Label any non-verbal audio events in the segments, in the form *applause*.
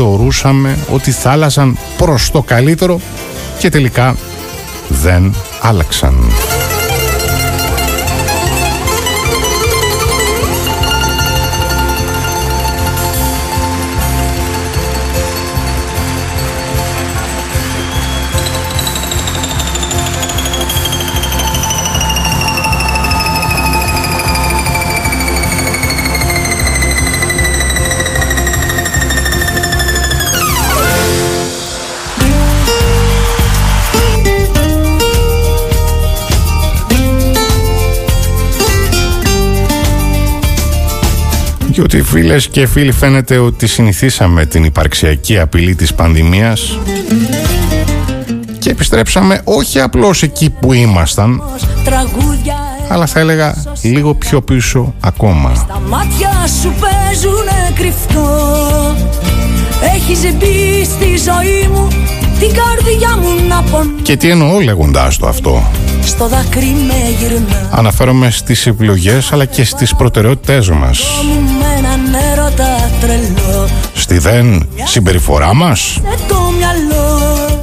θεωρούσαμε ότι θα άλλαζαν προς το καλύτερο και τελικά δεν άλλαξαν. Και ότι φίλες και φίλοι φαίνεται ότι συνηθίσαμε την υπαρξιακή απειλή της πανδημίας και επιστρέψαμε όχι απλώς εκεί που ήμασταν αλλά θα έλεγα λίγο πιο πίσω ακόμα. Στα μάτια σου παίζουνε κρυφτό. Έχεις μπει στη ζωή μου την καρδιά μου να πονώ. Και τι εννοώ λέγοντάς το αυτό; Στο δάκρυ με γυρνά. Αναφέρομαι στις επιλογές αλλά και στις προτεραιότητές μας Στη δεν συμπεριφορά μας.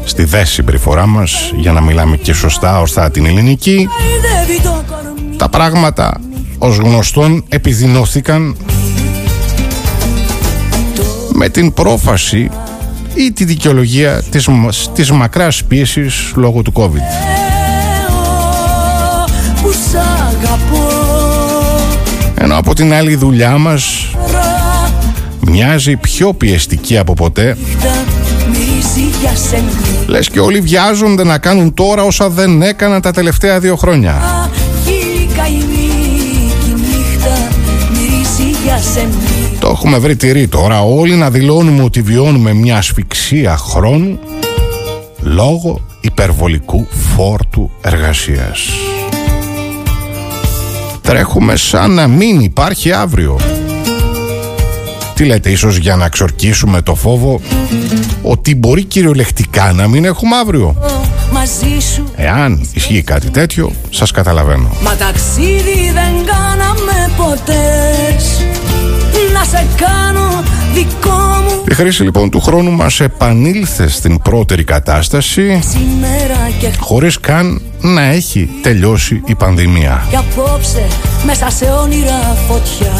Στη δε συμπεριφορά μας Για να μιλάμε και σωστά ορθά την ελληνική. Τα πράγματα ως γνωστόν επιδεινώθηκαν. Με την πρόφαση ή τη δικαιολογία της, της μακράς πίεσης λόγω του COVID. Ενώ από την άλλη δουλειά μας μοιάζει πιο πιεστική από ποτέ Λες και όλοι βιάζονται να κάνουν τώρα όσα δεν έκαναν τα τελευταία δύο χρόνια Το έχουμε βρει τυρί τώρα όλοι να δηλώνουμε ότι βιώνουμε μια ασφυξία χρόνου λόγω υπερβολικού φόρτου εργασίας. Τρέχουμε σαν να μην υπάρχει αύριο. Τι λέτε ίσως για να ξορκίσουμε το φόβο ότι μπορεί κυριολεκτικά να μην έχουμε αύριο; Εάν ισχύει κάτι τέτοιο, σας καταλαβαίνω. Μα ταξίδι δεν κάναμε ποτές να σε κάνω δικό μου Η χρήση λοιπόν του χρόνου μας επανήλθε στην πρώτερη κατάσταση και... χωρίς καν να έχει τελειώσει η πανδημία. Και απόψε μέσα σε όνειρα φωτιά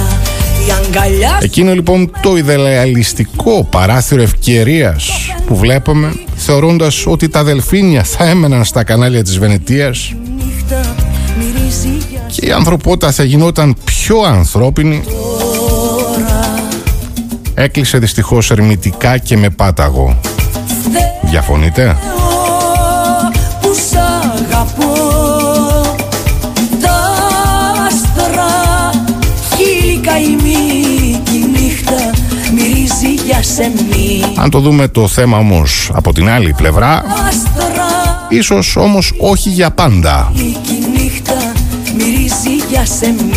Εκείνο λοιπόν το ιδεαλιστικό παράθυρο ευκαιρίας που βλέπουμε θεωρώντας ότι τα δελφίνια θα έμεναν στα κανάλια της Βενετίας και η ανθρωπότητα θα γινόταν πιο ανθρώπινη έκλεισε δυστυχώς ερμητικά και με πάταγο. Διαφωνείτε; Αν το δούμε το θέμα όμως από την άλλη πλευρά Ίσως όμως όχι για πάντα.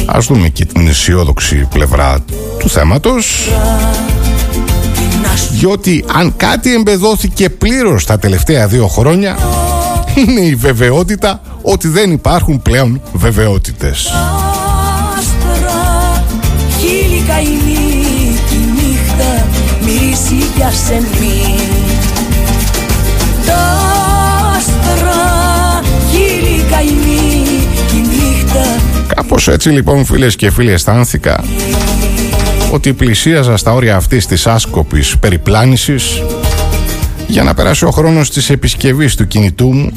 Ας δούμε και την αισιόδοξη πλευρά του θέματος. Διότι αν κάτι εμπεδόθηκε πλήρως τα τελευταία δύο χρόνια είναι η βεβαιότητα ότι δεν υπάρχουν πλέον βεβαιότητες. Κάπως έτσι λοιπόν φίλες και φίλοι αισθάνθηκα ότι πλησίαζα στα όρια αυτής της άσκοπης περιπλάνησης για να περάσει ο χρόνος της επισκευής του κινητού μου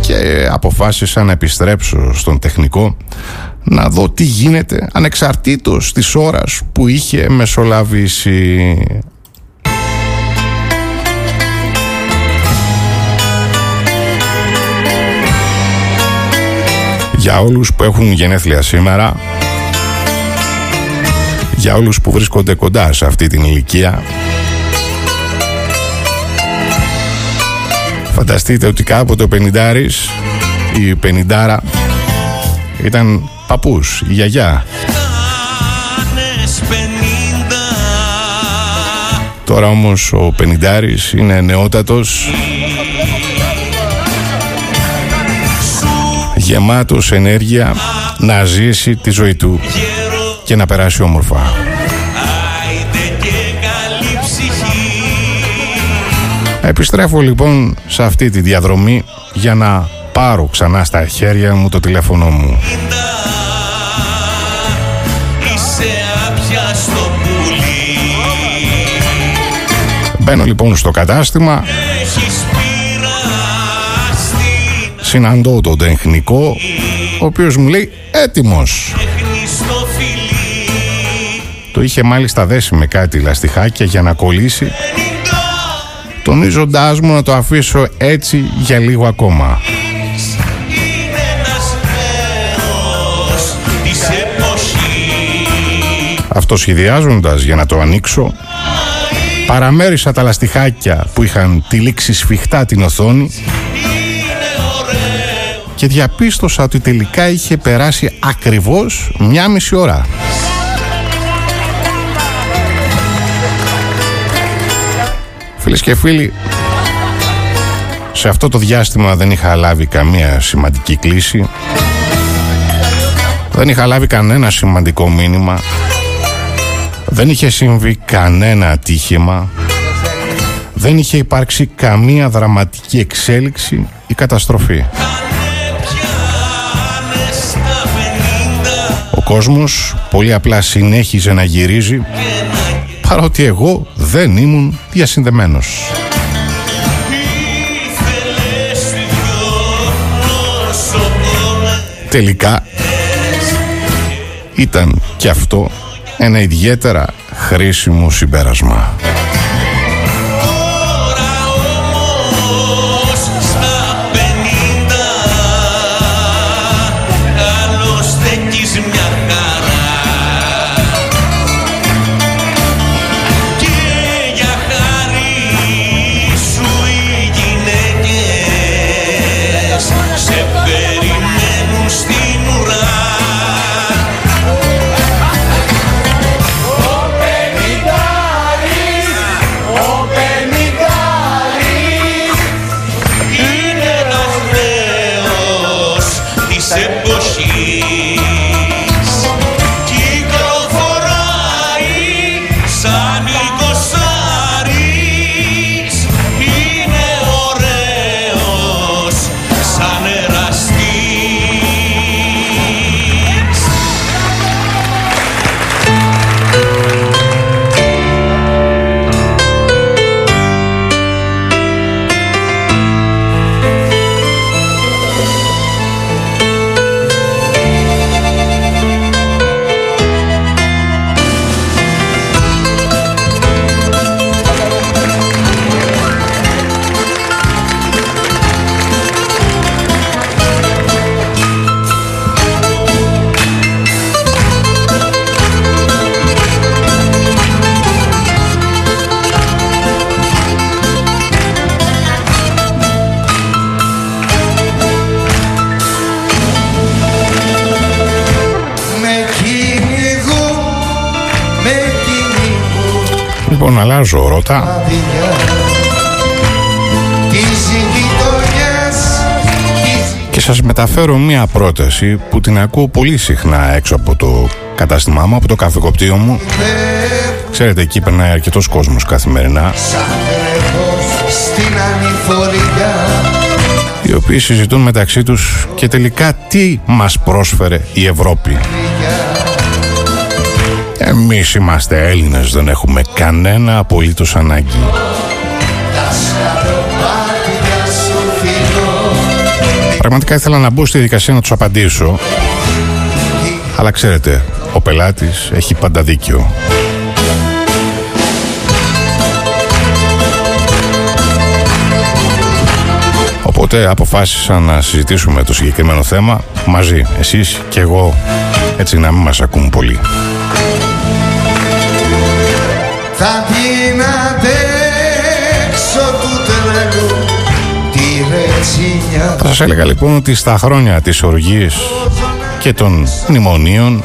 και αποφάσισα να επιστρέψω στον τεχνικό να δω τι γίνεται ανεξαρτήτως της ώρας που είχε μεσολαβήσει. Για όλους που έχουν γενέθλια σήμερα για όλους που βρίσκονται κοντά σε αυτή την ηλικία Φανταστείτε ότι κάποτε ο πενιντάρης η πενιντάρα ήταν παππούς, η γιαγιά. Τώρα όμως ο πενιντάρης είναι νεότατος Γεμάτος ενέργεια να ζήσει τη ζωή του και να περάσει όμορφα. Επιστρέφω λοιπόν σε αυτή τη διαδρομή για να πάρω ξανά στα χέρια μου το τηλέφωνο μου. Μπαίνω λοιπόν στο κατάστημα Συναντώ τον τεχνικό Ο οποίος μου λέει έτοιμος Το είχε μάλιστα δέσει με κάτι λαστιχάκια για να κολλήσει Τονίζοντάς μου να το αφήσω έτσι για λίγο ακόμα. Αυτοσχεδιάζοντας για να το ανοίξω Παραμέρισα τα λαστιχάκια που είχαν τυλίξει σφιχτά την οθόνη και διαπίστωσα ότι τελικά είχε περάσει ακριβώς μια μισή ώρα. Φίλες και φίλοι, σε αυτό το διάστημα δεν είχα λάβει καμία σημαντική κλίση. Δεν είχα λάβει κανένα σημαντικό μήνυμα. Δεν είχε συμβεί κανένα ατύχημα. Δεν είχε υπάρξει καμία δραματική εξέλιξη ή καταστροφή. Κόσμος πολύ απλά συνέχιζε να γυρίζει παρότι εγώ δεν ήμουν διασυνδεμένος. Τελικά ήταν και αυτό ένα ιδιαίτερα χρήσιμο συμπέρασμα. Μεταφέρω μία πρόταση που την ακούω πολύ συχνά έξω από το κατάστημά μου, από το καφεκοπτίο μου. Ξέρετε, εκεί περνάει αρκετός κόσμος καθημερινά. Οι οποίοι συζητούν μεταξύ τους και τελικά τι μας πρόσφερε η Ευρώπη. Εμείς είμαστε Έλληνες, δεν έχουμε κανένα απολύτως ανάγκη. Πραγματικά ήθελα να μπω στη δικασία να τους απαντήσω. Αλλά ξέρετε, ο πελάτης έχει πάντα δίκιο. Οπότε αποφάσισα να συζητήσουμε το συγκεκριμένο θέμα μαζί, εσείς και εγώ, έτσι να μην μας ακούν πολύ. Θα Θα σας έλεγα λοιπόν ότι στα χρόνια της οργής και των μνημονίων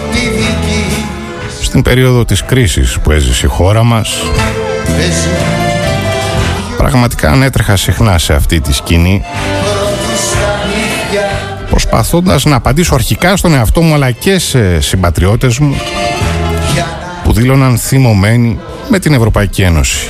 στην περίοδο της κρίσης που έζησε η χώρα μας πραγματικά ανέτρεχα συχνά σε αυτή τη σκηνή προσπαθώντας να απαντήσω αρχικά στον εαυτό μου αλλά και σε συμπατριώτες μου που δήλωναν θυμωμένοι με την Ευρωπαϊκή Ένωση.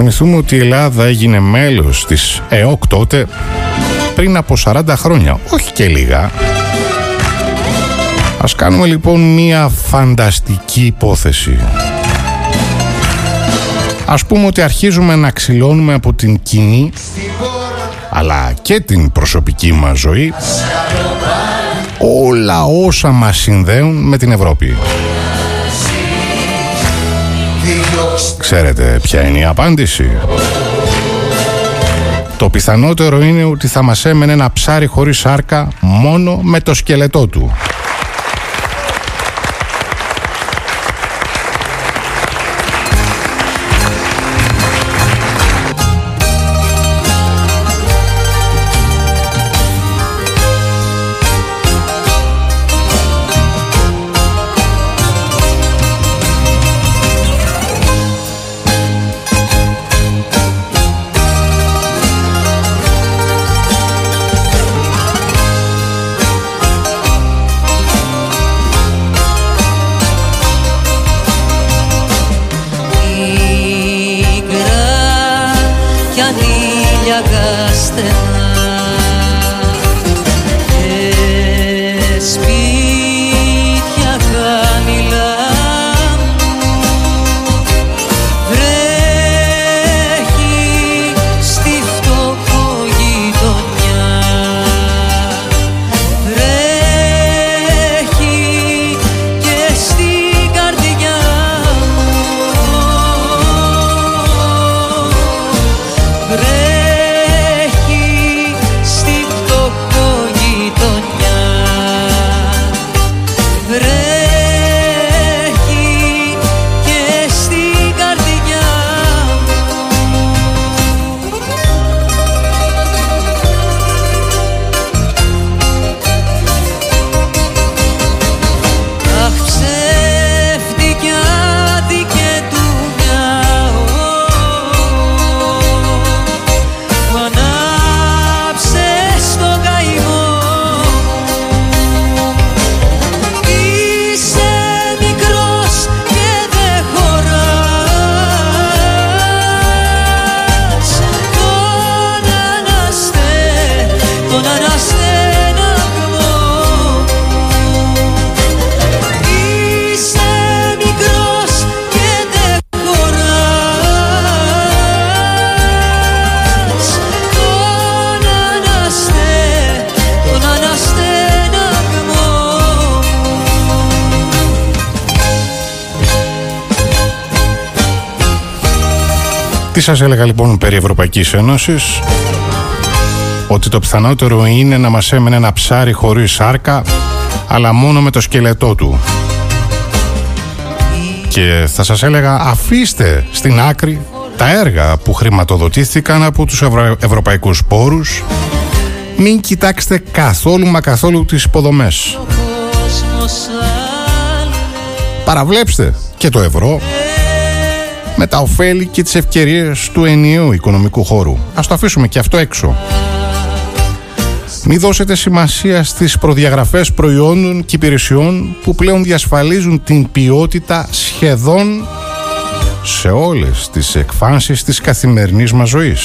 Θυμηθούμε ότι η Ελλάδα έγινε μέλος της ΕΟΚ τότε πριν από 40 χρόνια, όχι και λίγα. Ας κάνουμε λοιπόν μία φανταστική υπόθεση. Ας πούμε ότι αρχίζουμε να ξυλώνουμε από την κοινή αλλά και την προσωπική μας ζωή όλα όσα μας συνδέουν με την Ευρώπη. Ξέρετε ποια είναι η απάντηση. Το πιθανότερο είναι ότι θα μας έμενε ένα ψάρι χωρίς σάρκα μόνο με το σκελετό του. Τι σας έλεγα λοιπόν περί Ευρωπαϊκής Ένωσης; Ότι το πιθανότερο είναι να μας έμενε ένα ψάρι χωρίς σάρκα αλλά μόνο με το σκελετό του. Και θα σας έλεγα αφήστε στην άκρη τα έργα που χρηματοδοτήθηκαν από τους ευρω... ευρωπαϊκούς πόρους μην κοιτάξετε καθόλου μα καθόλου τις υποδομές. Παραβλέψτε και το ευρώ με τα ωφέλη και τις ευκαιρίες του ενιαίου οικονομικού χώρου. Ας το αφήσουμε και αυτό έξω. Μην δώσετε σημασία στις προδιαγραφές προϊόντων και υπηρεσιών που πλέον διασφαλίζουν την ποιότητα σχεδόν σε όλες τις εκφάνσεις της καθημερινής μας ζωής.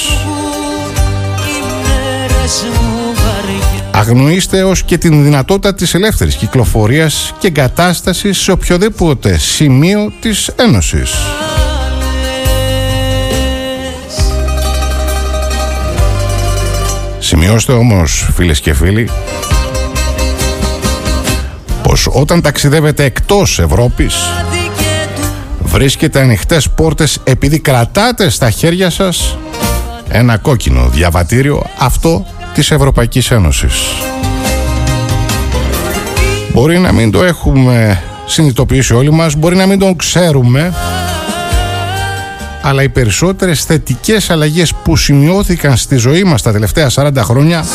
Αγνοήστε ως και την δυνατότητα της ελεύθερης κυκλοφορίας και εγκατάστασης σε οποιοδήποτε σημείο της Ένωσης. Σημειώστε όμως φίλες και φίλοι πως όταν ταξιδεύετε εκτός Ευρώπης βρίσκετε ανοιχτές πόρτες επειδή κρατάτε στα χέρια σας ένα κόκκινο διαβατήριο αυτό της Ευρωπαϊκής Ένωσης. Μπορεί να μην το έχουμε συνειδητοποιήσει όλοι μας, μπορεί να μην τον ξέρουμε αλλά οι περισσότερες θετικές αλλαγές που σημειώθηκαν στη ζωή μας τα τελευταία 40 χρόνια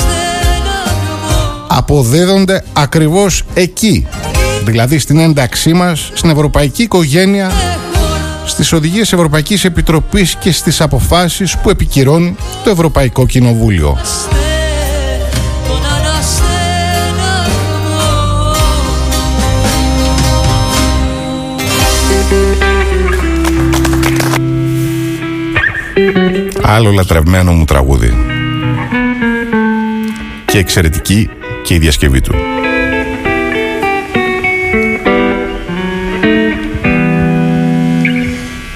αποδίδονται ακριβώς εκεί δηλαδή στην ένταξή μας στην ευρωπαϊκή οικογένεια στις οδηγίες Ευρωπαϊκής Επιτροπής και στις αποφάσεις που επικυρώνει το Ευρωπαϊκό Κοινοβούλιο. Άλλο λατρευμένο μου τραγούδι. Και εξαιρετική και η διασκευή του.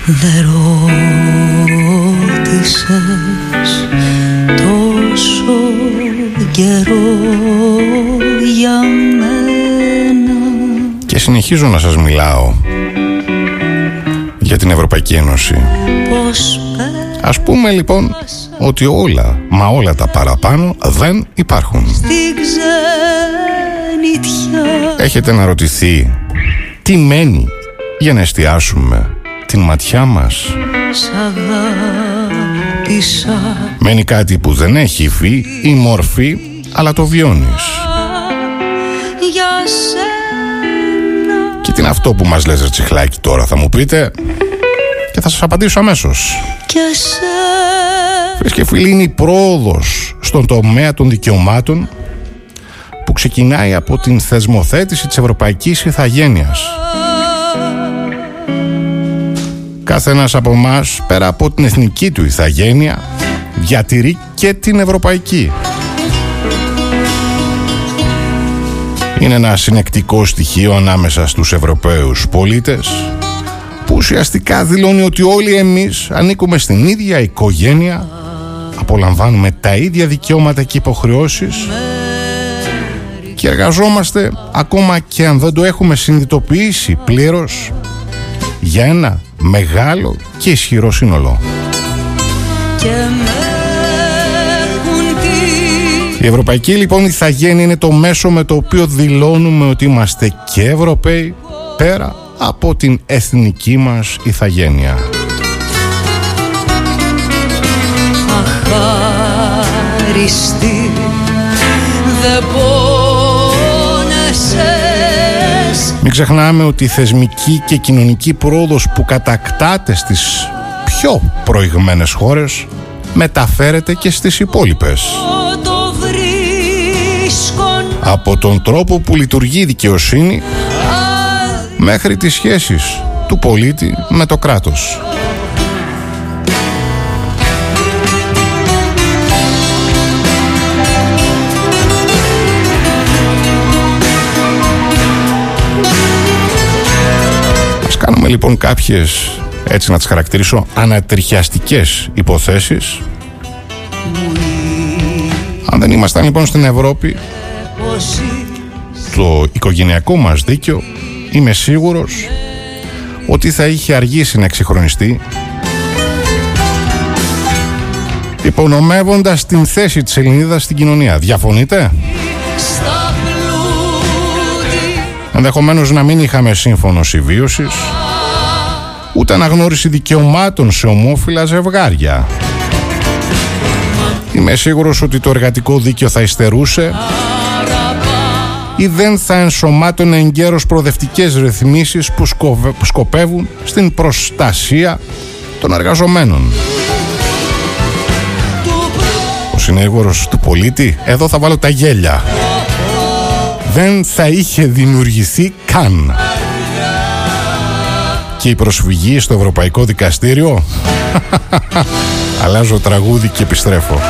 Δεν ρώτησες τόσο καιρό για μένα. Και συνεχίζω να σας μιλάω για την Ευρωπαϊκή Ένωση. Πώς Ας πούμε λοιπόν ότι όλα, μα όλα τα παραπάνω δεν υπάρχουν. Στην ξενιτιά. Έχετε να ρωτηθεί τι μένει για να εστιάσουμε την ματιά μας; Σ' αγάπησα. Μένει κάτι που δεν έχει υφή ή μορφή αλλά το βιώνεις. Για σένα. Και τι είναι αυτό που μας λες ρε τσιχλάκι τώρα θα μου πείτε; Και θα σας απαντήσω αμέσως. και σε Φίλες και φίλοι είναι η πρόοδος στον τομέα των δικαιωμάτων που ξεκινάει από την θεσμοθέτηση της ευρωπαϊκής ηθαγένειας. Κάθε ένας από εμάς πέρα από την εθνική του ηθαγένεια διατηρεί και την ευρωπαϊκή. Είναι ένα συνεκτικό στοιχείο ανάμεσα στους Ευρωπαίους πολίτες που ουσιαστικά δηλώνει ότι όλοι εμείς ανήκουμε στην ίδια οικογένεια απολαμβάνουμε τα ίδια δικαιώματα και υποχρεώσεις και εργαζόμαστε ακόμα και αν δεν το έχουμε συνειδητοποιήσει πλήρως για ένα μεγάλο και ισχυρό σύνολο. και με έχουν τι Η Ευρωπαϊκή λοιπόν ηθαγένεια είναι το μέσο με το οποίο δηλώνουμε ότι είμαστε και Ευρωπαίοι πέρα από την εθνική μας ηθαγένεια. αχάριστη δεν πόνεσες Μην ξεχνάμε ότι η θεσμική και κοινωνική πρόοδος που κατακτάται στις πιο προηγμένες χώρες μεταφέρεται και στις υπόλοιπες. το βρίσκω Από τον τρόπο που λειτουργεί η δικαιοσύνη μέχρι τις σχέσεις του πολίτη με το κράτος. Ας κάνουμε λοιπόν κάποιες, έτσι να τις χαρακτηρίσω, ανατριχιαστικές υποθέσεις. Αν δεν ήμασταν λοιπόν στην Ευρώπη, πως το οικογενειακό μας δίκαιο είμαι σίγουρος ότι θα είχε αργήσει να εξυγχρονιστεί υπονομεύοντας την θέση της Ελληνίδας στην κοινωνία. Διαφωνείτε; στα πλούτη Ενδεχομένως να μην είχαμε σύμφωνο συμβίωσης ούτε αναγνώριση δικαιωμάτων σε ομόφυλα ζευγάρια. Είμαι σίγουρος ότι το εργατικό δίκαιο θα υστερούσε ή δεν θα ενσωμάτωνε εγκαίρως προοδευτικές ρυθμίσεις που, σκοβε- που σκοπεύουν στην προστασία των εργαζομένων. Ο συνήγορος του πολίτη, εδώ θα βάλω τα γέλια. Δεν θα είχε δημιουργηθεί καν. Και η προσφυγή στο Ευρωπαϊκό Δικαστήριο. *laughs* Αλλάζω τραγούδι και επιστρέφω.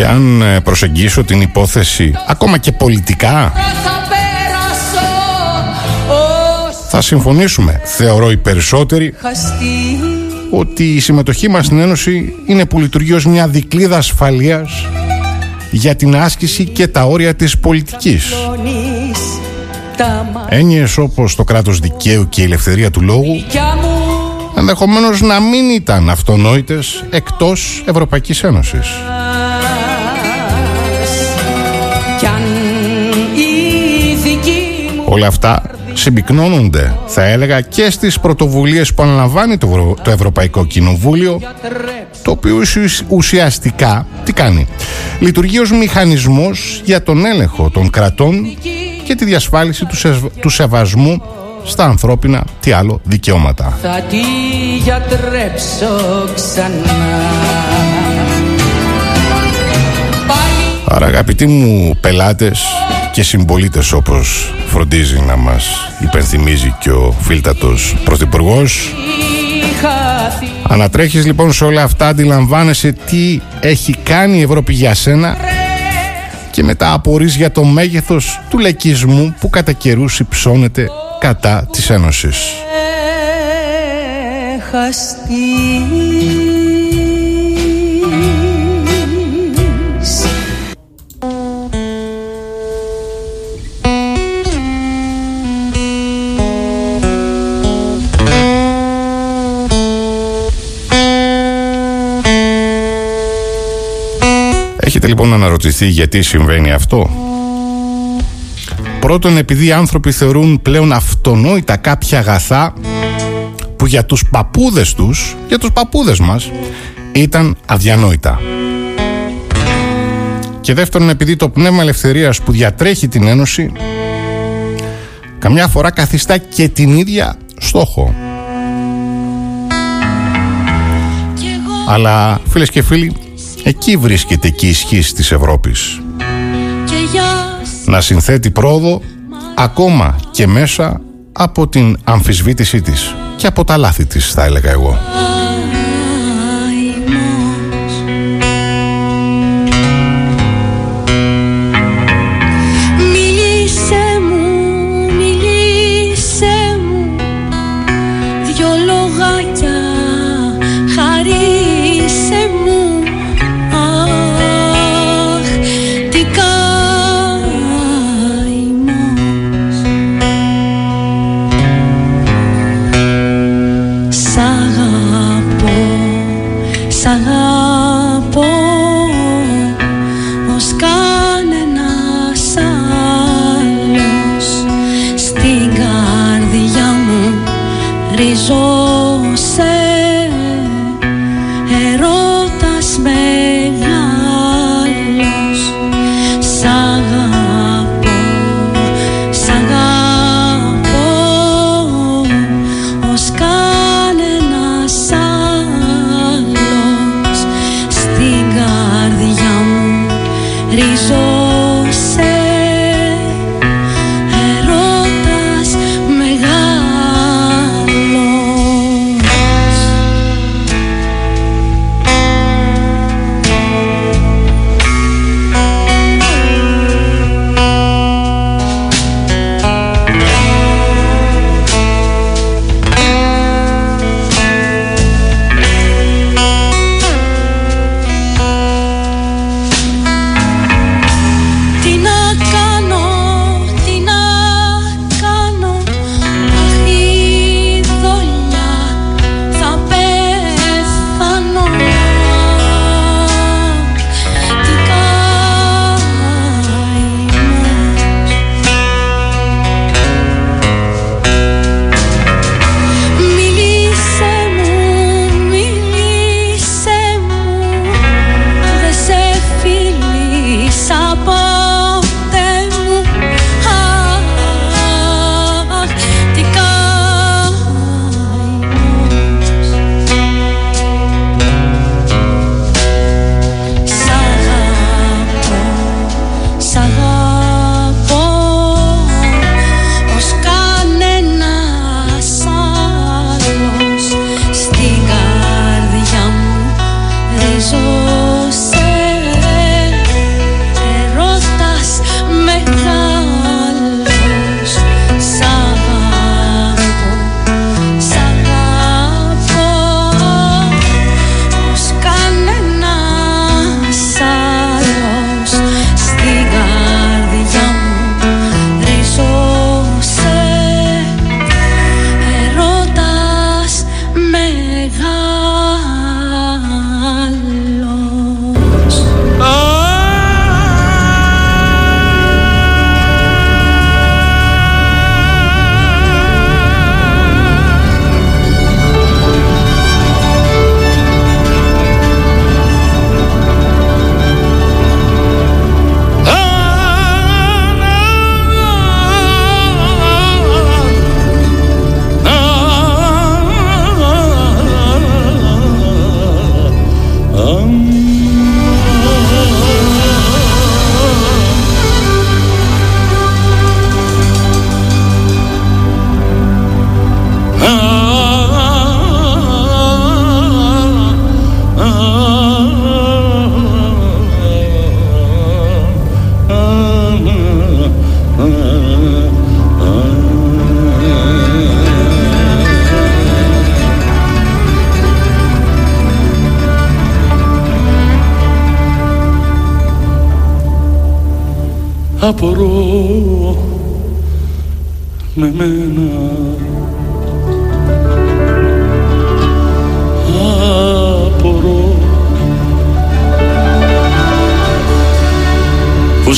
Και αν ε, προσεγγίσω την υπόθεση ακόμα και πολιτικά θα πέρασω ως θα συμφωνήσουμε, θεωρώ οι περισσότεροι, χαστή ότι η συμμετοχή μας στην Ένωση είναι που λειτουργεί ως μια δικλίδα ασφαλείας για την άσκηση και τα όρια της πολιτικής. Λώνεις τα Έννοιες όπως το κράτος δικαίου και η ελευθερία του λόγου μάτια μου ενδεχομένως να μην ήταν αυτονόητες εκτός Ευρωπαϊκής Ένωσης. Όλα αυτά συμπυκνώνονται, θα έλεγα, και στις πρωτοβουλίες που αναλαμβάνει το, Ευρω- το Ευρωπαϊκό Κοινοβούλιο το οποίο ουσι- ουσιαστικά τι κάνει; Λειτουργεί ως μηχανισμός για τον έλεγχο των κρατών και τη διασφάλιση του, σεσβ- του σεβασμού στα ανθρώπινα τι άλλο δικαιώματα. Θα τη γιατρέψω ξανά Άρα αγαπητοί μου πελάτες και συμπολίτες όπως φροντίζει να μας υπενθυμίζει και ο φίλτατος πρωθυπουργός Ανατρέχεις λοιπόν σε όλα αυτά, αντιλαμβάνεσαι τι έχει κάνει η Ευρώπη για σένα και μετά απορείς για το μέγεθος του λεκισμού που κατά καιρούς υψώνεται κατά της Ένωσης. Έχετε λοιπόν να αναρωτηθεί γιατί συμβαίνει αυτό. Πρώτον επειδή οι άνθρωποι θεωρούν πλέον αυτονόητα κάποια αγαθά που για τους παππούδες τους, για τους παππούδες μας, ήταν αδιανόητα. Και δεύτερον επειδή το πνεύμα ελευθερίας που διατρέχει την Ένωση καμιά φορά καθιστά και την ίδια στόχο. Αλλά φίλες και φίλοι, εκεί βρίσκεται και η ισχύ της Ευρώπης. Να συνθέτει πρόοδο ακόμα και μέσα από την αμφισβήτησή της και από τα λάθη της θα έλεγα εγώ.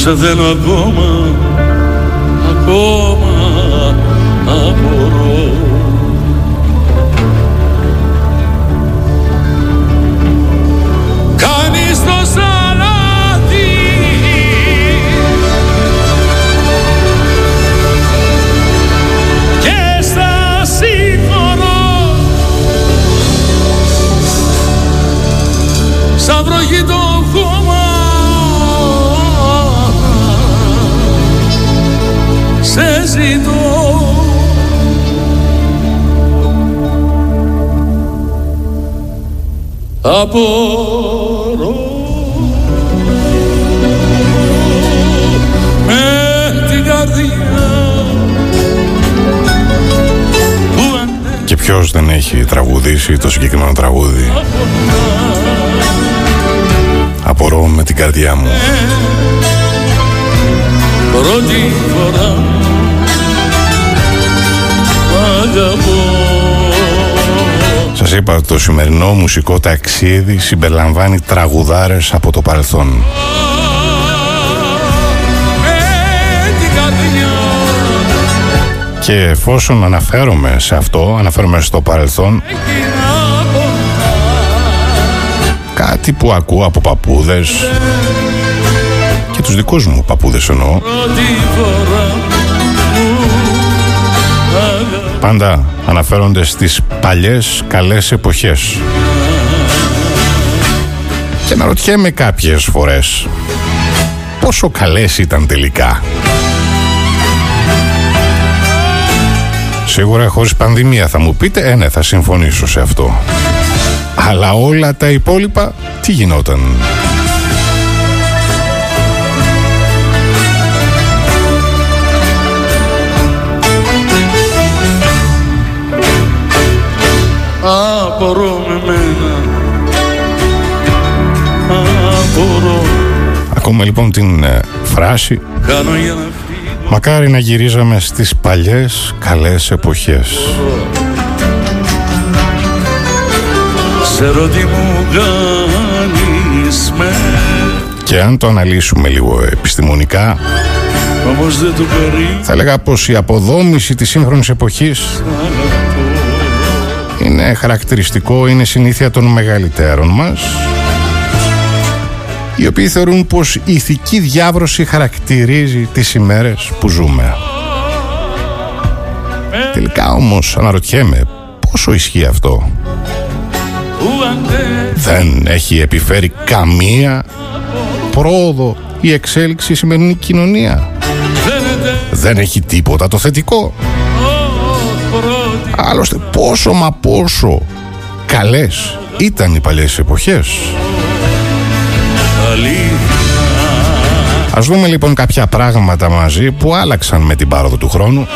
Σε θέλω ακόμα. ακόμα τραγουδήσει το συγκεκριμένο τραγούδι. Απορώ με την καρδιά μου. Πρώτη φορά αγαπώ. Σας είπα το σημερινό μουσικό ταξίδι συμπεριλαμβάνει τραγουδάρες από το παρελθόν. Και εφόσον αναφέρομαι σε αυτό, αναφέρομαι στο παρελθόν Κάτι που ακούω από παππούδες Και τους δικούς μου παππούδες εννοώ Πάντα αναφέρονται στις παλιές καλές εποχές. Και να ρωτιέμαι κάποιες φορές πόσο καλές ήταν τελικά. Σίγουρα χωρίς πανδημία θα μου πείτε, ε ναι θα συμφωνήσω σε αυτό. Αλλά όλα τα υπόλοιπα τι γινόταν; απορώ με μένα Απορώ Ακόμα λοιπόν την ε, φράση Κάνω για να Μακάρι να γυρίζαμε στις παλιές καλές εποχές. Σε ρωτή μου κάνεις με. Και αν το αναλύσουμε λίγο επιστημονικά Όμως δεν το περί Θα έλεγα πως η αποδόμηση της σύγχρονης εποχής είναι χαρακτηριστικό, είναι συνήθεια των μεγαλύτερων μας οι οποίοι θεωρούν πως η ηθική διάβρωση χαρακτηρίζει τις ημέρες που ζούμε. Τελικά όμως αναρωτιέμαι πόσο ισχύει αυτό; Δεν έχει επιφέρει καμία πρόοδο η εξέλιξη η σημερινή κοινωνία. Δεν έχει τίποτα το θετικό. Άλλωστε πόσο μα πόσο καλές ήταν οι παλιές εποχές. Ας δούμε λοιπόν κάποια πράγματα μαζί που άλλαξαν με την πάροδο του χρόνου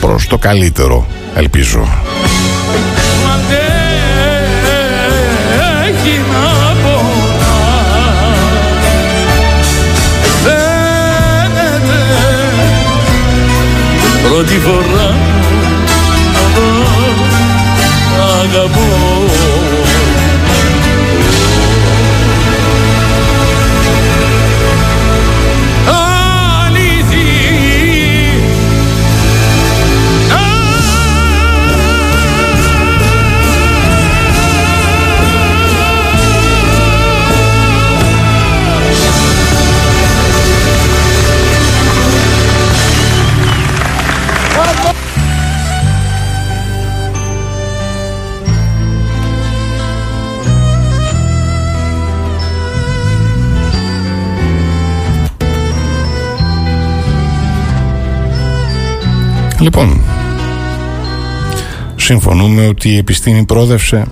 προς το καλύτερο ελπίζω. Πρώτη φορά. Αγαπώ Λοιπόν, συμφωνούμε ότι η επιστήμη πρόδευσε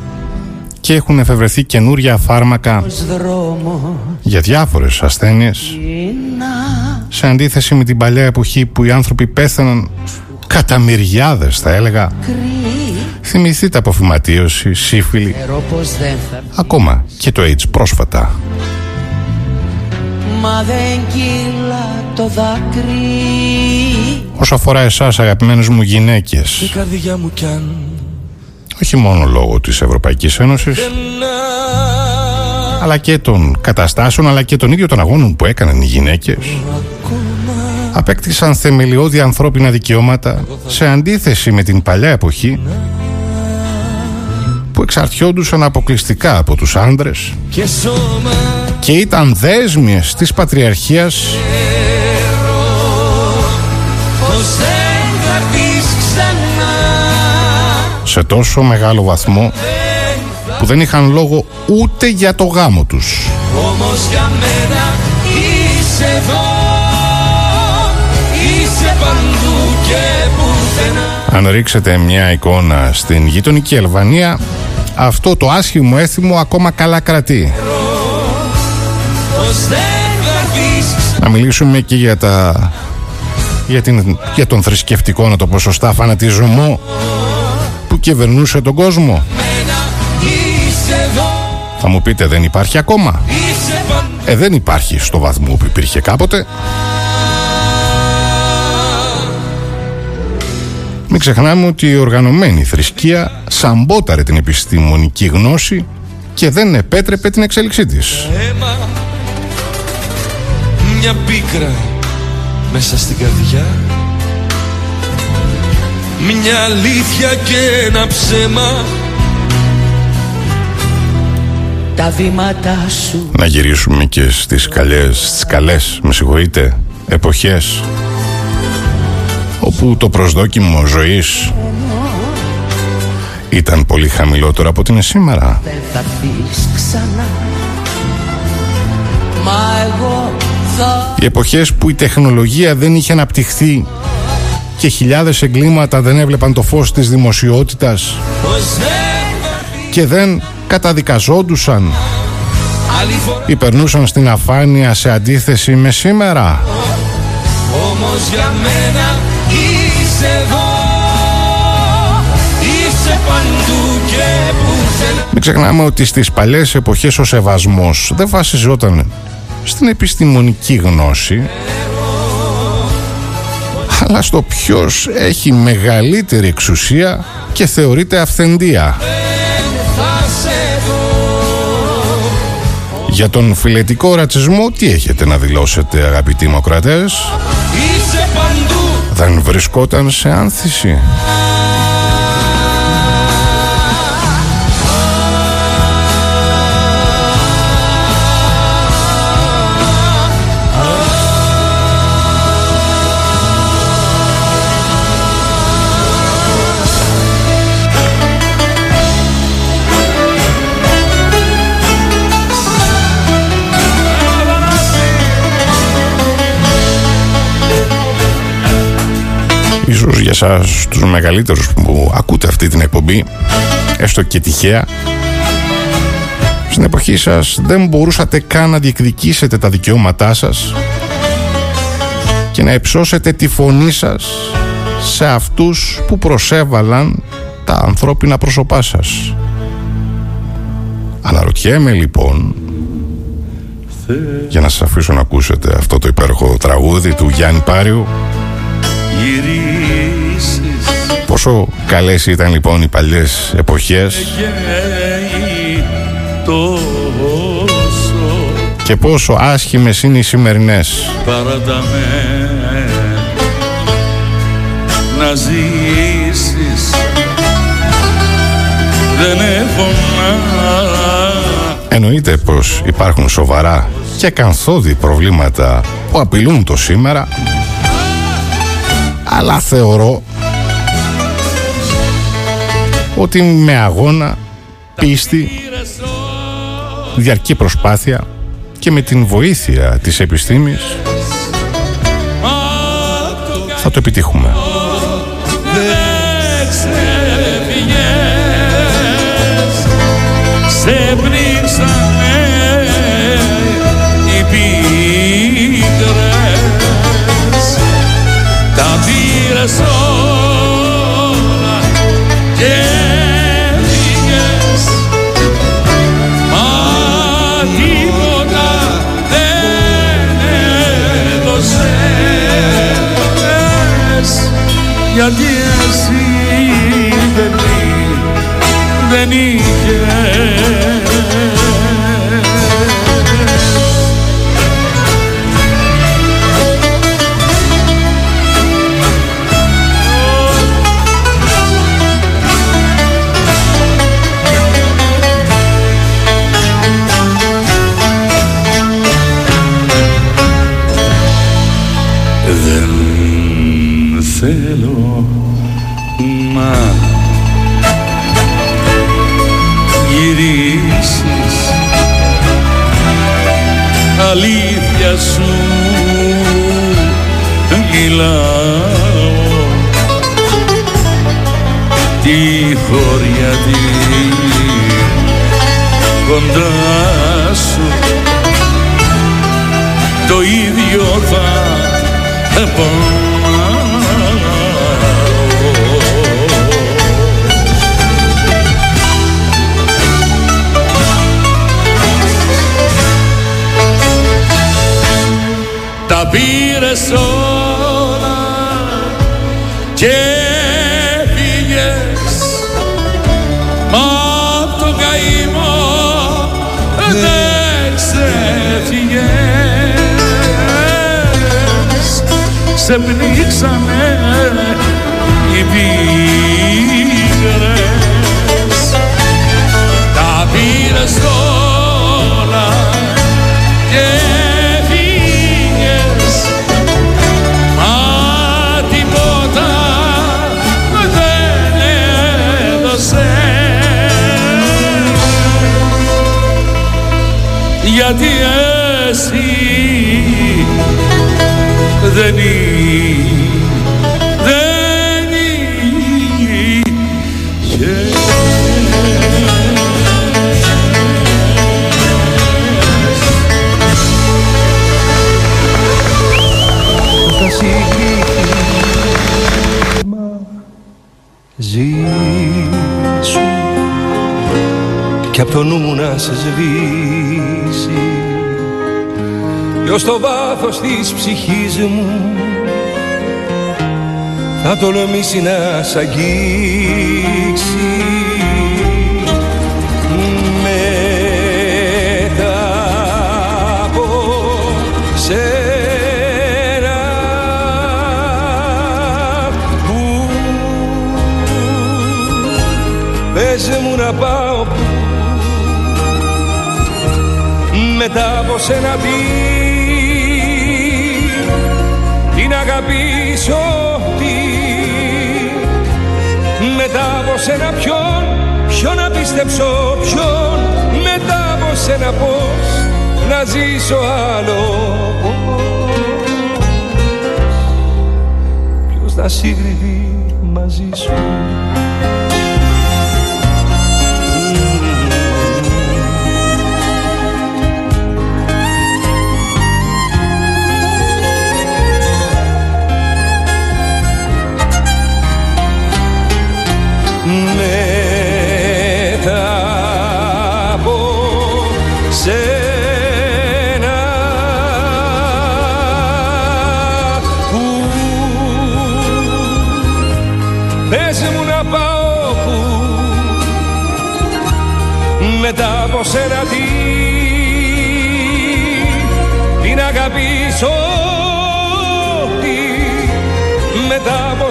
και έχουν εφευρεθεί καινούρια φάρμακα για διάφορες ασθένειες σε αντίθεση με την παλιά εποχή που οι άνθρωποι πέθαναν κατά μυριάδες θα έλεγα. Θυμηθείτε αποφυματίωση, σύφυλλη. Ακόμα και το AIDS πρόσφατα Μα δεν κύλα το δάκρυ. Όσο αφορά εσάς αγαπημένες μου γυναίκες. Η καρδιά μου κι αν όχι μόνο λόγω της Ευρωπαϊκής Ένωσης αλλά και των καταστάσεων αλλά και των ίδιων των αγώνων που έκαναν οι γυναίκες. Απέκτησαν θεμελιώδη ανθρώπινα δικαιώματα σε αντίθεση με την παλιά εποχή που εξαρτιόντουσαν αποκλειστικά από τους άντρες και σώμα και ήταν δέσμιες της πατριαρχίας. Πως δεν θα πεις ξανά. Σε τόσο μεγάλο βαθμό που δεν είχαν λόγο ούτε για το γάμο τους. Όμως για μένα είσαι εδώ Είσαι παντού και πουθενά. Αν ρίξετε μια εικόνα στην γειτονική Αλβανία, αυτό το άσχημο έθιμο ακόμα καλά κρατεί. Πως δεν θα πεις Να μιλήσουμε και για τα... Για, την, για τον θρησκευτικό να το πω σωστά φανατισμό που κυβερνούσε τον κόσμο ξανά Είσαι εδώ θα μου πείτε δεν υπάρχει ακόμα; Είσαι παντού ε δεν υπάρχει στο βαθμό που υπήρχε κάποτε Μην ξεχνάμε ότι η οργανωμένη θρησκεία σαμπόταρε την επιστημονική γνώση και δεν επέτρεπε την εξέλιξή της. αίμα Μια πίκρα μέσα στην καρδιά. Μια αλήθεια και ένα ψέμα. Τα βήματά σου. Να γυρίσουμε και στις καλές, στις καλές, με συγχωρείτε, εποχές όπου το προσδόκιμο ζωής ήταν πολύ χαμηλότερο από την σήμερα. Δεν θα πεις ξανά Μα εγώ θα Οι εποχές που η τεχνολογία δεν είχε αναπτυχθεί και χιλιάδες εγκλήματα δεν έβλεπαν το φως της δημοσιότητας Πως δεν θα πει και δεν καταδικαζόντουσαν άλλη φορά ή περνούσαν στην αφάνεια σε αντίθεση με σήμερα. Όμως για μένα Μην ξεχνάμε ότι στις παλιές εποχές ο σεβασμός δεν βασιζόταν στην επιστημονική γνώση αλλά στο ποιος έχει μεγαλύτερη εξουσία και θεωρείται αυθεντία. Θα σε δω Για τον φιλετικό ρατσισμό τι έχετε να δηλώσετε αγαπητοί δημοκρατές Είσαι παντού Δεν βρισκόταν σε άνθηση Ίσως για σας τους μεγαλύτερους που ακούτε αυτή την εκπομπή Έστω και τυχαία. Στην εποχή σας δεν μπορούσατε καν να διεκδικήσετε τα δικαιώματά σας Και να υψώσετε τη φωνή σας σε αυτούς που προσέβαλαν τα ανθρώπινα πρόσωπά σας. Αναρωτιέμαι λοιπόν για να σας αφήσω να ακούσετε αυτό το υπέροχο τραγούδι του Γιάννη Πάριου γυρίσεις Πόσο καλές ήταν λοιπόν οι παλιές εποχές γέει τόσο και πόσο άσχημες είναι οι σημερινές. παραταμέ να ζήσεις δεν έχω να Εννοείται πως υπάρχουν σοβαρά και κανθόδη προβλήματα που απειλούν το σήμερα αλλά θεωρώ ότι με αγώνα, πίστη, διαρκή προσπάθεια και με την βοήθεια της επιστήμης θα το επιτύχουμε. Νου μου να σε σβήσει κι ως το βάθος της ψυχής μου θα τολμήσει να σ' αγγίξει. Μετά από σένα που πες μου να πάω μετά από σένα τι την αγαπήσω τι μετά από σένα ποιον ποιον να πιστέψω ποιον. Μετά από σένα πως να ζήσω άλλο ποιος να συγκριβεί μαζί σου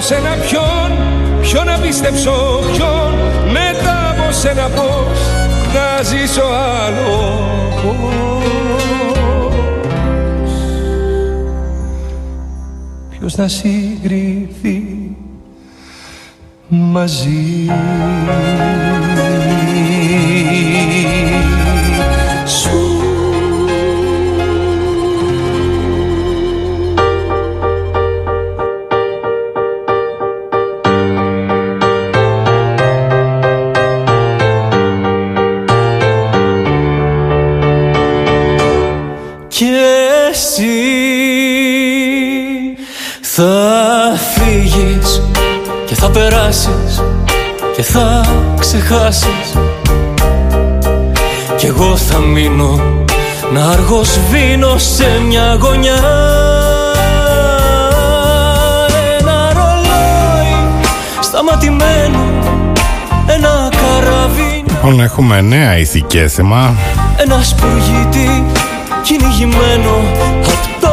σένα ποιον ποιον να πιστέψω ποιον μετά από σένα πως να ζήσω άλλο ποιος να συγκριθεί μαζί ξεχάσεις Κι εγώ θα μείνω να αργοσβήνω σε μια γωνιά. Ένα ρολόι Σταματημένο ένα καραβί Λοιπόν έχουμε νέα ηθικέθημα Ένα σπουργίτι κυνηγημένο απ' το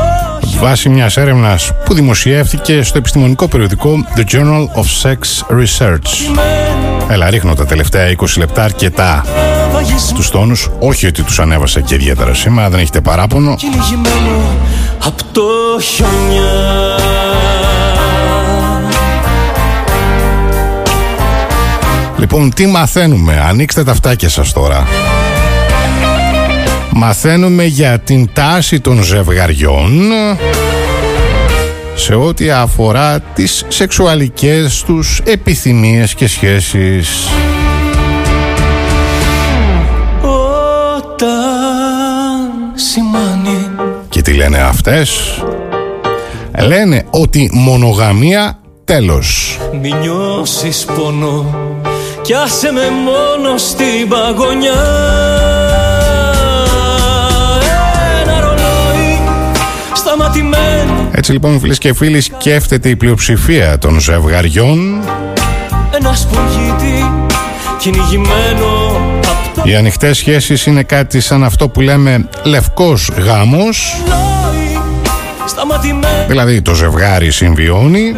Βάσει μιας έρευνας που δημοσιεύτηκε στο επιστημονικό περιοδικό The Journal of Sex Research. Έλα, ρίχνω τα τελευταία 20 λεπτά αρκετά τους τόνους. Όχι ότι τους ανέβασα και ιδιαίτερα σήμερα, δεν έχετε παράπονο. Κυνηγημένο απ' το χιονιά Λοιπόν, τι μαθαίνουμε, ανοίξτε τα αυτάκια σας τώρα. Μαθαίνουμε για την τάση των ζευγαριών σε ό,τι αφορά τις σεξουαλικές τους επιθυμίες και σχέσεις. Όταν σημάνει Και τι λένε αυτές; Λένε ότι μονογαμία τέλος. Μη νιώσεις πόνο Κι άσε με μόνο στην παγωνιά Έτσι λοιπόν φίλες και φίλοι σκέφτεται η πλειοψηφία των ζευγαριών. Ένα σπουργίτι κυνηγημένο απ' το Οι ανοιχτές σχέσεις είναι κάτι σαν αυτό που λέμε λευκός γάμος ρολόι Σταματημένο Δηλαδή το ζευγάρι συμβιώνει.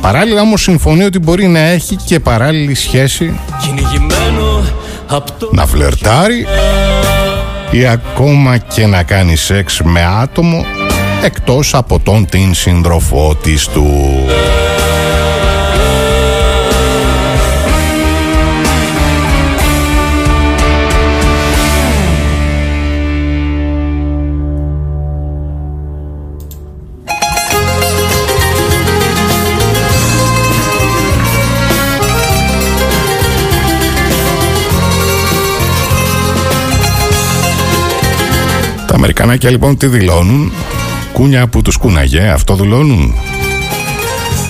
Παράλληλα όμως συμφωνεί ότι μπορεί να έχει και παράλληλη σχέση. Κυνηγημένο απ' το Να φλερτάρει Ή ακόμα και να κάνει σεξ με άτομο Εκτός από τον την σύντροφό της του Αμερικανάκια λοιπόν τι δηλώνουν; Κούνια που τους κούναγε Αυτό δηλώνουν.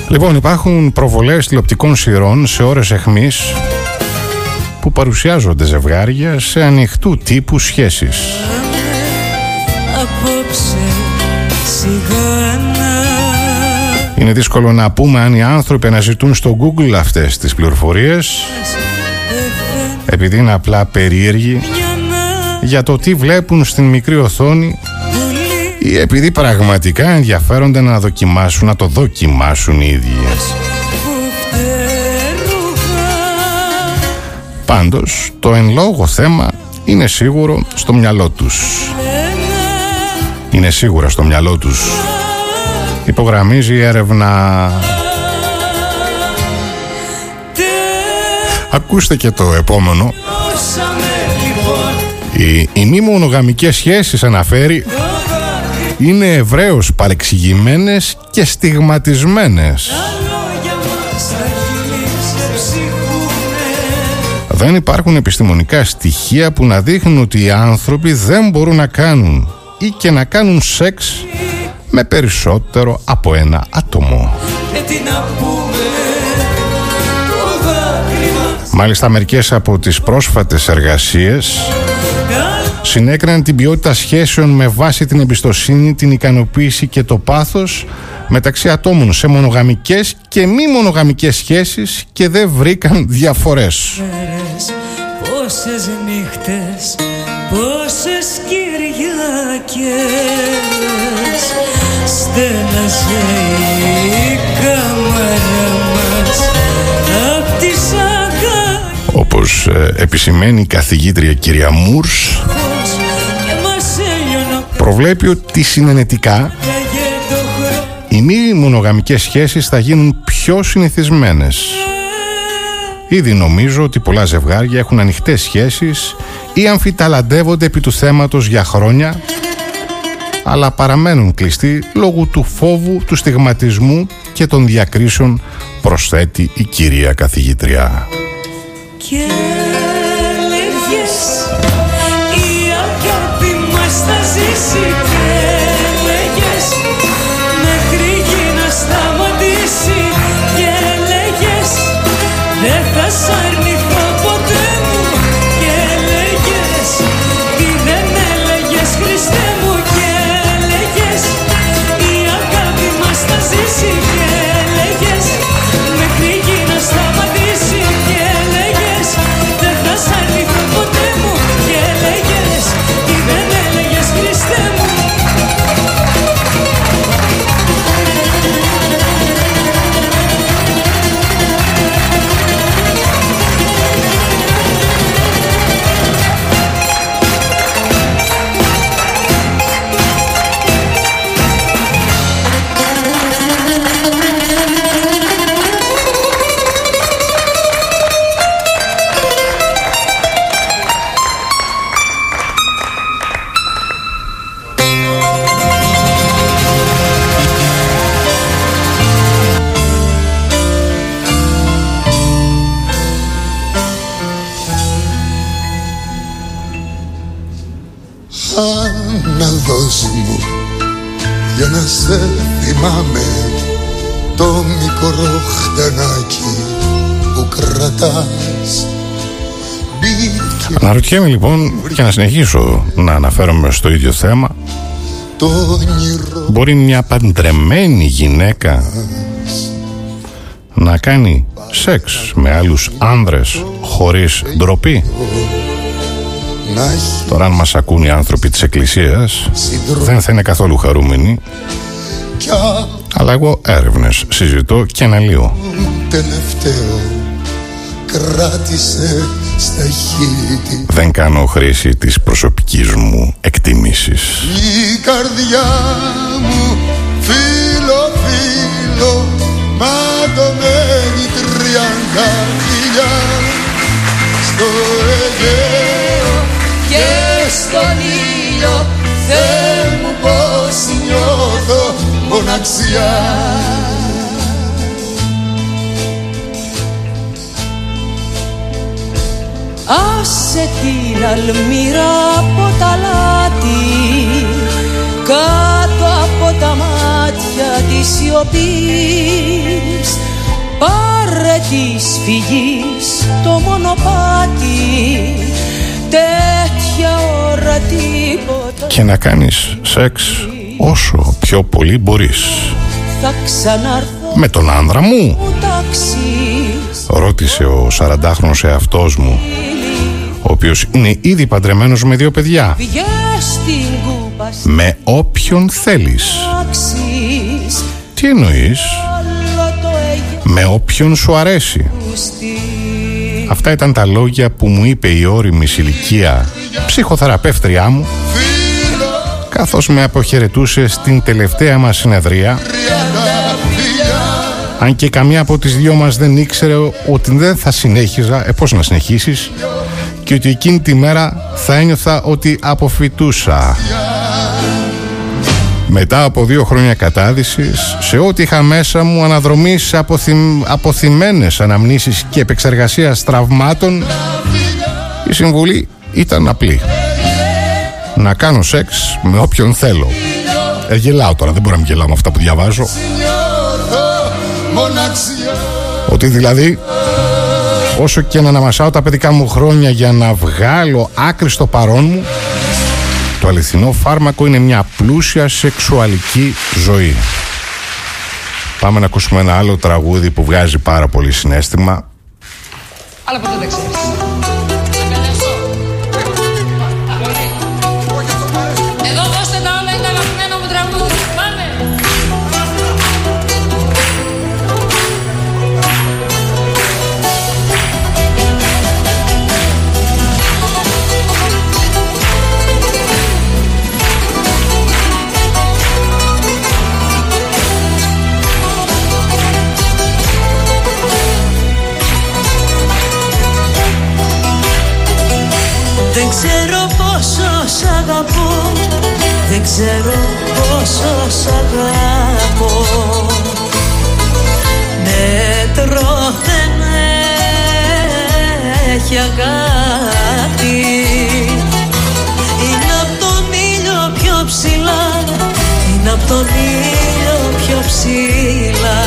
Λοιπόν υπάρχουν προβολές τηλεοπτικών σειρών Σε ώρες εχμής Που παρουσιάζονται ζευγάρια Σε ανοιχτού τύπου σχέσεις. Απόψε σιγάνα Είναι δύσκολο να πούμε αν οι άνθρωποι αναζητούν στο Google αυτές τις πληροφορίες επειδή είναι απλά περίεργοι για το τι βλέπουν στην μικρή οθόνη ή επειδή πραγματικά ενδιαφέρονται να δοκιμάσουν, να το δοκιμάσουν οι ίδιοι. Πάντως, το εν λόγω θέμα είναι σίγουρο στο μυαλό τους. Είναι σίγουρα στο μυαλό τους. Υπογραμμίζει η έρευνα Ακούστε και το επόμενο. Οι, οι μη μονογαμικές σχέσεις αναφέρει είναι ευρέως παρεξηγημένες και στιγματισμένες. Δεν υπάρχουν επιστημονικά στοιχεία που να δείχνουν ότι οι άνθρωποι δεν μπορούν να κάνουν ή και να κάνουν σεξ με περισσότερο από ένα άτομο. Και τι να πούμε Το δάκρυ μας Μάλιστα μερικές από τις πρόσφατες εργασίες συνέκριναν την ποιότητα σχέσεων με βάση την εμπιστοσύνη, την ικανοποίηση και το πάθος μεταξύ ατόμων σε μονογαμικές και μη μονογαμικές σχέσεις και δεν βρήκαν διαφορές. μέρες Πόσες νύχτες Πόσες Κυριακές Στέναζε η κάμαρα μας Απ' τις αγκάλιες Όπως ε, επισημαίνει η καθηγήτρια κυρία Μούρς, Και μας έλειωνα προβλέπει ότι συνενετικά Καγε το χρόνο οι μη μονογαμικές σχέσεις θα γίνουν πιο συνηθισμένες. Ήδη νομίζω ότι πολλά ζευγάρια έχουν ανοιχτές σχέσεις ή αμφιταλαντεύονται επί του θέματος για χρόνια αλλά παραμένουν κλειστοί λόγω του φόβου, του στιγματισμού και των διακρίσεων προσθέτει η κυρία καθηγήτρια. Και έλεγες να σε θυμάμαι. Το μικρό χτενάκι που κρατάς. Αναρωτιέμαι λοιπόν και να συνεχίσω να αναφέρομαι στο ίδιο θέμα. Μπορεί μια παντρεμένη γυναίκα να κάνει σεξ με άλλους άνδρες χωρίς ντροπή; Τώρα αν μας ακούν οι άνθρωποι της Εκκλησίας δεν θα είναι καθόλου χαρούμενοι. Αλλά εγώ έρευνες συζητώ και αναλύω. Τελευταίο κράτησε στα χείλη. Δεν κάνω χρήση της προσωπικής μου εκτιμήσης Η καρδιά μου φίλο φίλο ματωμένη τριάντα φιλιά στο Αιγαίο και στον ήλιο Θεέ μου πως νιώθω μοναξιά. Άσε την αλμύρα από τα λάτι κάτω από τα μάτια της σιωπής. Πάρε της φυγής το μονοπάτι τέτοια ώρα τίποτα και να κάνεις σεξ όσο πιο πολύ μπορείς. Θα ξαναρθώ με τον άνδρα μου; μου ταξίς ρώτησε ο 40χρονος εαυτός μου ο οποίος είναι ήδη παντρεμένος με δύο παιδιά. Βγες στην κούπα με όποιον θέλεις. στάξεις τι εννοείς; Όλο το με όποιον σου αρέσει. έγιουστη Αυτά ήταν τα λόγια που μου είπε η όρημη ηλικία ψυχοθεραπεύτριά μου καθώς με αποχαιρετούσε στην τελευταία μας συνεδρία αν και καμία από τις δυο μας δεν ήξερε ότι δεν θα συνέχιζα, ε, πώς να συνεχίσεις και ότι εκείνη τη μέρα θα ένιωθα ότι αποφυτούσα. Μετά από δύο χρόνια κατάδυσης, σε ό,τι είχα μέσα μου αναδρομής σε αποθυμ... αποθυμένες αναμνήσεις και επεξεργασίας τραυμάτων, η συμβουλή ήταν απλή. Να κάνω σεξ με όποιον θέλω. Ε, γελάω τώρα, δεν μπορώ να μην γελάω με αυτά που διαβάζω. μοναξιά Ότι δηλαδή όσο και να αναμασάω τα παιδικά μου χρόνια για να βγάλω άκρη στο παρόν μου το αληθινό φάρμακο είναι μια πλούσια σεξουαλική ζωή. Πάμε να ακούσουμε ένα άλλο τραγούδι που βγάζει πάρα πολύ συνέστημα. Αλλά ποτέ δεν ξέρεις. Ξέρω πόσο σ' αγαπώ. Μέτρο δεν έχει αγάπη. Είναι απ' τον ήλιο πιο ψηλά. Είναι απ' τον ήλιο πιο ψηλά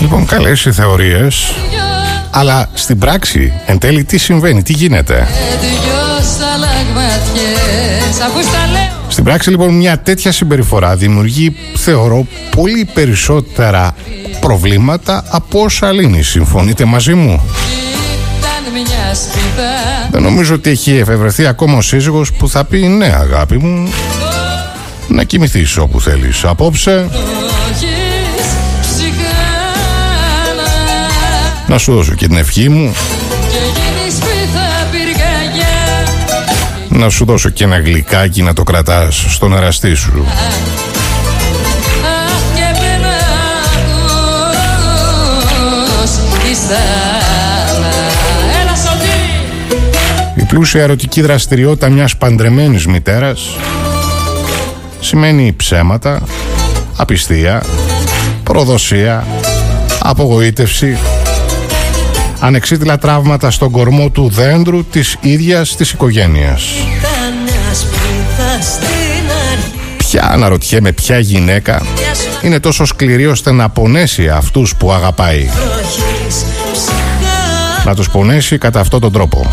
Λοιπόν καλές οι θεωρίες αλλά στην πράξη εν τέλει τι συμβαίνει, τι γίνεται; Στην πράξη λοιπόν μια τέτοια συμπεριφορά δημιουργεί θεωρώ πολύ περισσότερα προβλήματα από όσα λύνει. Συμφωνείτε μαζί μου; Δεν νομίζω ότι έχει εφευρεθεί ακόμα ο σύζυγος που θα πει ναι αγάπη μου να κοιμηθείς όπου θέλεις απόψε να σου δώσω και την ευχή μου. Να σου δώσω και ένα γλυκάκι να το κρατάς στον εραστή σου. Η πλούσια ερωτική δραστηριότητα μιας παντρεμένης μητέρας σημαίνει ψέματα, απιστία, προδοσία, απογοήτευση, ανεξίτηλα τραύματα στον κορμό του δέντρου της ίδιας της οικογένειας. Ποια αναρωτιέμαι ποια γυναίκα είναι τόσο σκληρή ώστε να πονέσει αυτούς που αγαπάει; Να τους πονέσει κατά αυτόν τον τρόπο.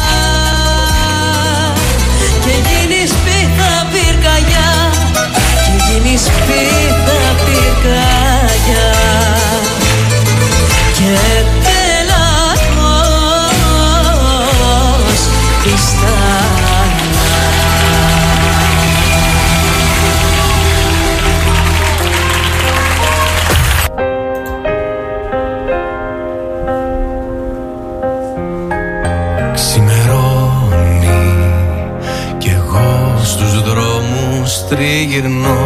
Τριγυρνώ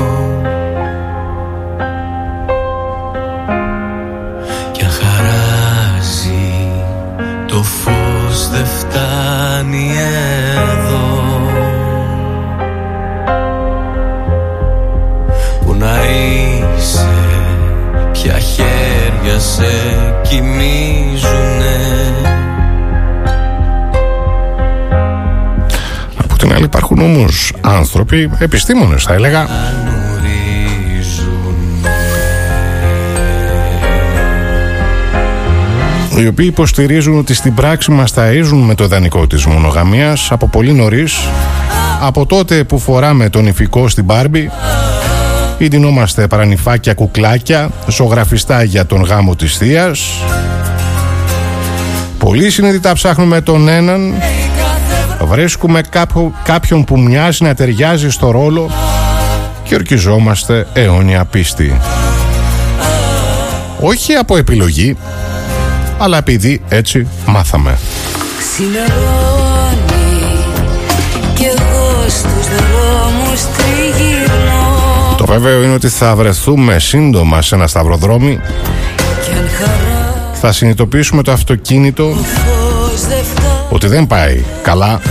Κι αν χαράζει το φως δεν φτάνει εδώ. Που να είσαι ποια χέρια σε κοιμίζουνε. Την άλλη υπάρχουν όμως άνθρωποι, επιστήμονες θα έλεγα. Οι οποίοι υποστηρίζουν ότι στην πράξη μας ταΐζουν με το ιδανικό της μονογαμίας από πολύ νωρίς. Από τότε που φοράμε τον ηφικό στην Μπάρμπι ή δινόμαστε παρανυφάκια κουκλάκια ζωγραφιστά για τον γάμο της θείας. Πολύ συνειδητά ψάχνουμε τον έναν Βρίσκουμε κάποιον που μοιάζει να ταιριάζει στο ρόλο και ορκιζόμαστε αιώνια πίστη. Όχι από επιλογή, αλλά επειδή έτσι μάθαμε. Το βέβαιο είναι ότι θα βρεθούμε σύντομα σε ένα σταυροδρόμι Θα συνειδητοποιήσουμε το αυτοκίνητο ότι δεν πάει καλά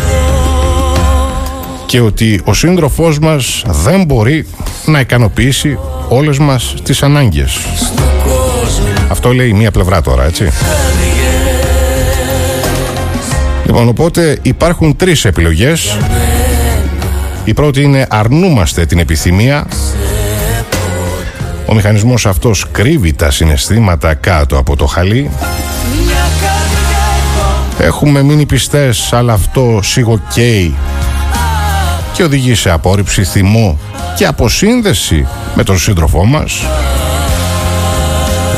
και ότι ο σύντροφός μας δεν μπορεί να ικανοποιήσει όλες μας τις ανάγκες. Αυτό λέει μία πλευρά τώρα, έτσι. Λοιπόν, οπότε υπάρχουν τρεις επιλογές. Η πρώτη είναι αρνούμαστε την επιθυμία. Ο μηχανισμός αυτός κρύβει τα συναισθήματα κάτω από το χαλί Έχουμε μείνει πιστές αλλά αυτό σιγοκαίει και οδηγεί σε απόρριψη θυμό και αποσύνδεση με τον σύντροφό μας.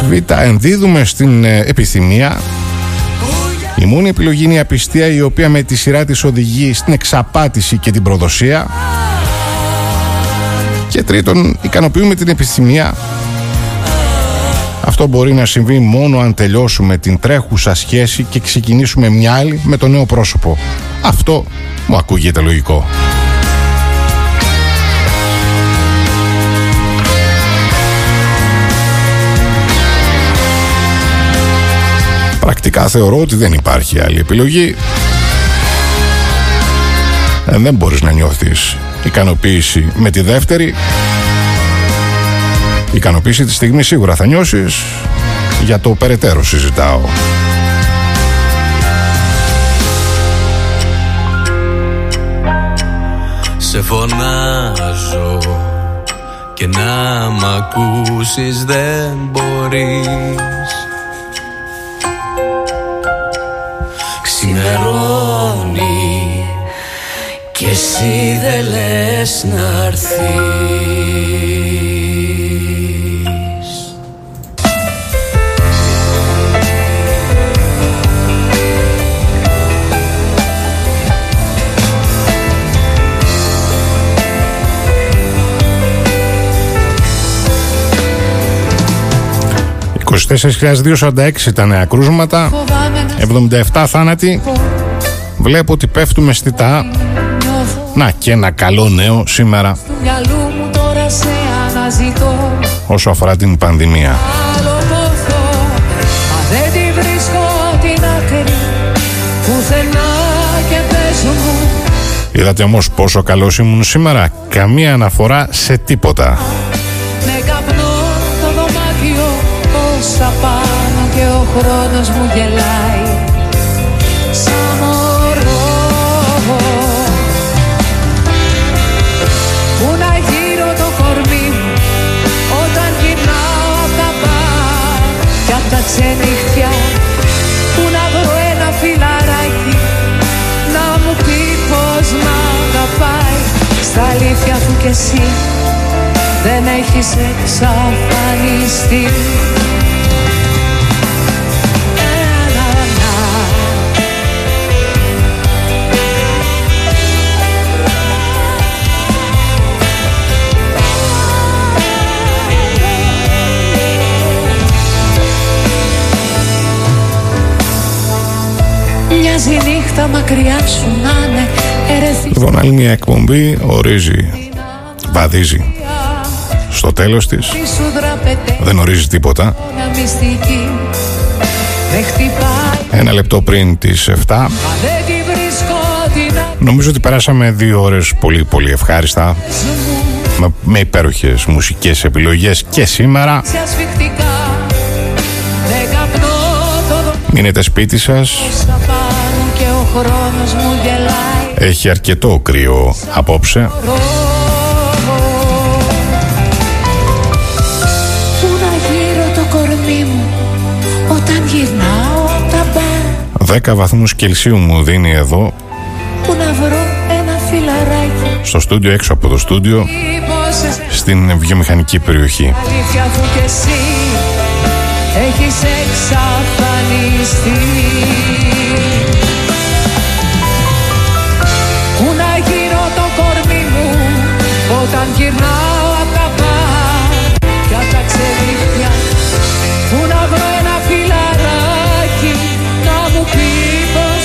Β. Ενδίδουμε στην ε, επιθυμία. Η μόνη επιλογή είναι η απιστία η οποία με τη σειρά της οδηγεί στην εξαπάτηση και την προδοσία. Και τρίτον, ικανοποιούμε την επιθυμία αυτό μπορεί να συμβεί μόνο αν τελειώσουμε την τρέχουσα σχέση και ξεκινήσουμε μια άλλη με το νέο πρόσωπο. Αυτό μου ακούγεται λογικό. Πρακτικά θεωρώ ότι δεν υπάρχει άλλη επιλογή. Ε, δεν μπορείς να νιώθεις ικανοποίηση με τη δεύτερη ικανοποίηση τη στιγμή σίγουρα θα νιώσεις. Για το περαιτέρω συζητάω. Σε φωνάζω και να μ' ακούσεις δεν μπορείς Ξημερώνει και εσύ δεν λες να έρθεις 24.246 ήταν νέα κρούσματα, 77 θάνατοι. Βλέπω ότι πέφτουμε αισθητά. Να και ένα καλό νέο σήμερα Του μυαλού μου τώρα σε αναζητώ όσο αφορά την πανδημία. Άλλο πόθο Μα δεν τη βρίσκω την άκρη Πουθενά και πες μου Είδατε όμως πόσο καλός ήμουν σήμερα. Καμία αναφορά σε τίποτα. Όσα πάνω και ο χρόνος μου γελάει. Σαν μωρό. Πού να γύρω το κορμί μου Όταν γυρνάω απ' τα μπαρ. Κι απ' τα ξενυχτιά Πού να βρω ένα φιλαράκι Να μου πει πως μ' αγαπάει. Στα αλήθεια αφού κι εσύ δεν έχεις εξαφανιστεί Μοιάζει η νύχτα μακριά σου να είναι. Ερεθή Λοιπόν, άλλη μια εκπομπή ορίζει, βαδίζει. Στο τέλος της. Σου δραπετέ. Δεν ορίζει τίποτα. Μια μυστική. Με χτυπάει. Ένα λεπτό πριν τις 7 Μα δεν τη βρίσκω την Νομίζω ότι περάσαμε δύο ώρες πολύ πολύ ευχάριστα. Άκρη μου. Με, με υπέροχες μουσικές επιλογές και σήμερα. Σε ασφιχτικά. Με καπνό το δωμάτιο μείνετε σπίτι σας χρόνος μου γελάει. Έχει αρκετό κρύο απόψε. Πού να γύρω το κορμί μου Όταν γυρνάω απ' τα μπαρ. 10 βαθμούς Κελσίου μου δίνει εδώ. Πού να βρω ένα φιλαράκι. Στο στούντιο έξω από το στούντιο Μήπως εσένα στην βιομηχανική περιοχή. αλήθεια αφού κι εσύ έχεις εξαφανιστεί Όταν γυρνάω απ' τα μπαρ για τα ξενύχια Πού να βρω ένα φιλαράκι να μου πει πως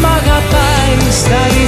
μ' αγαπάει στα αλήθεια.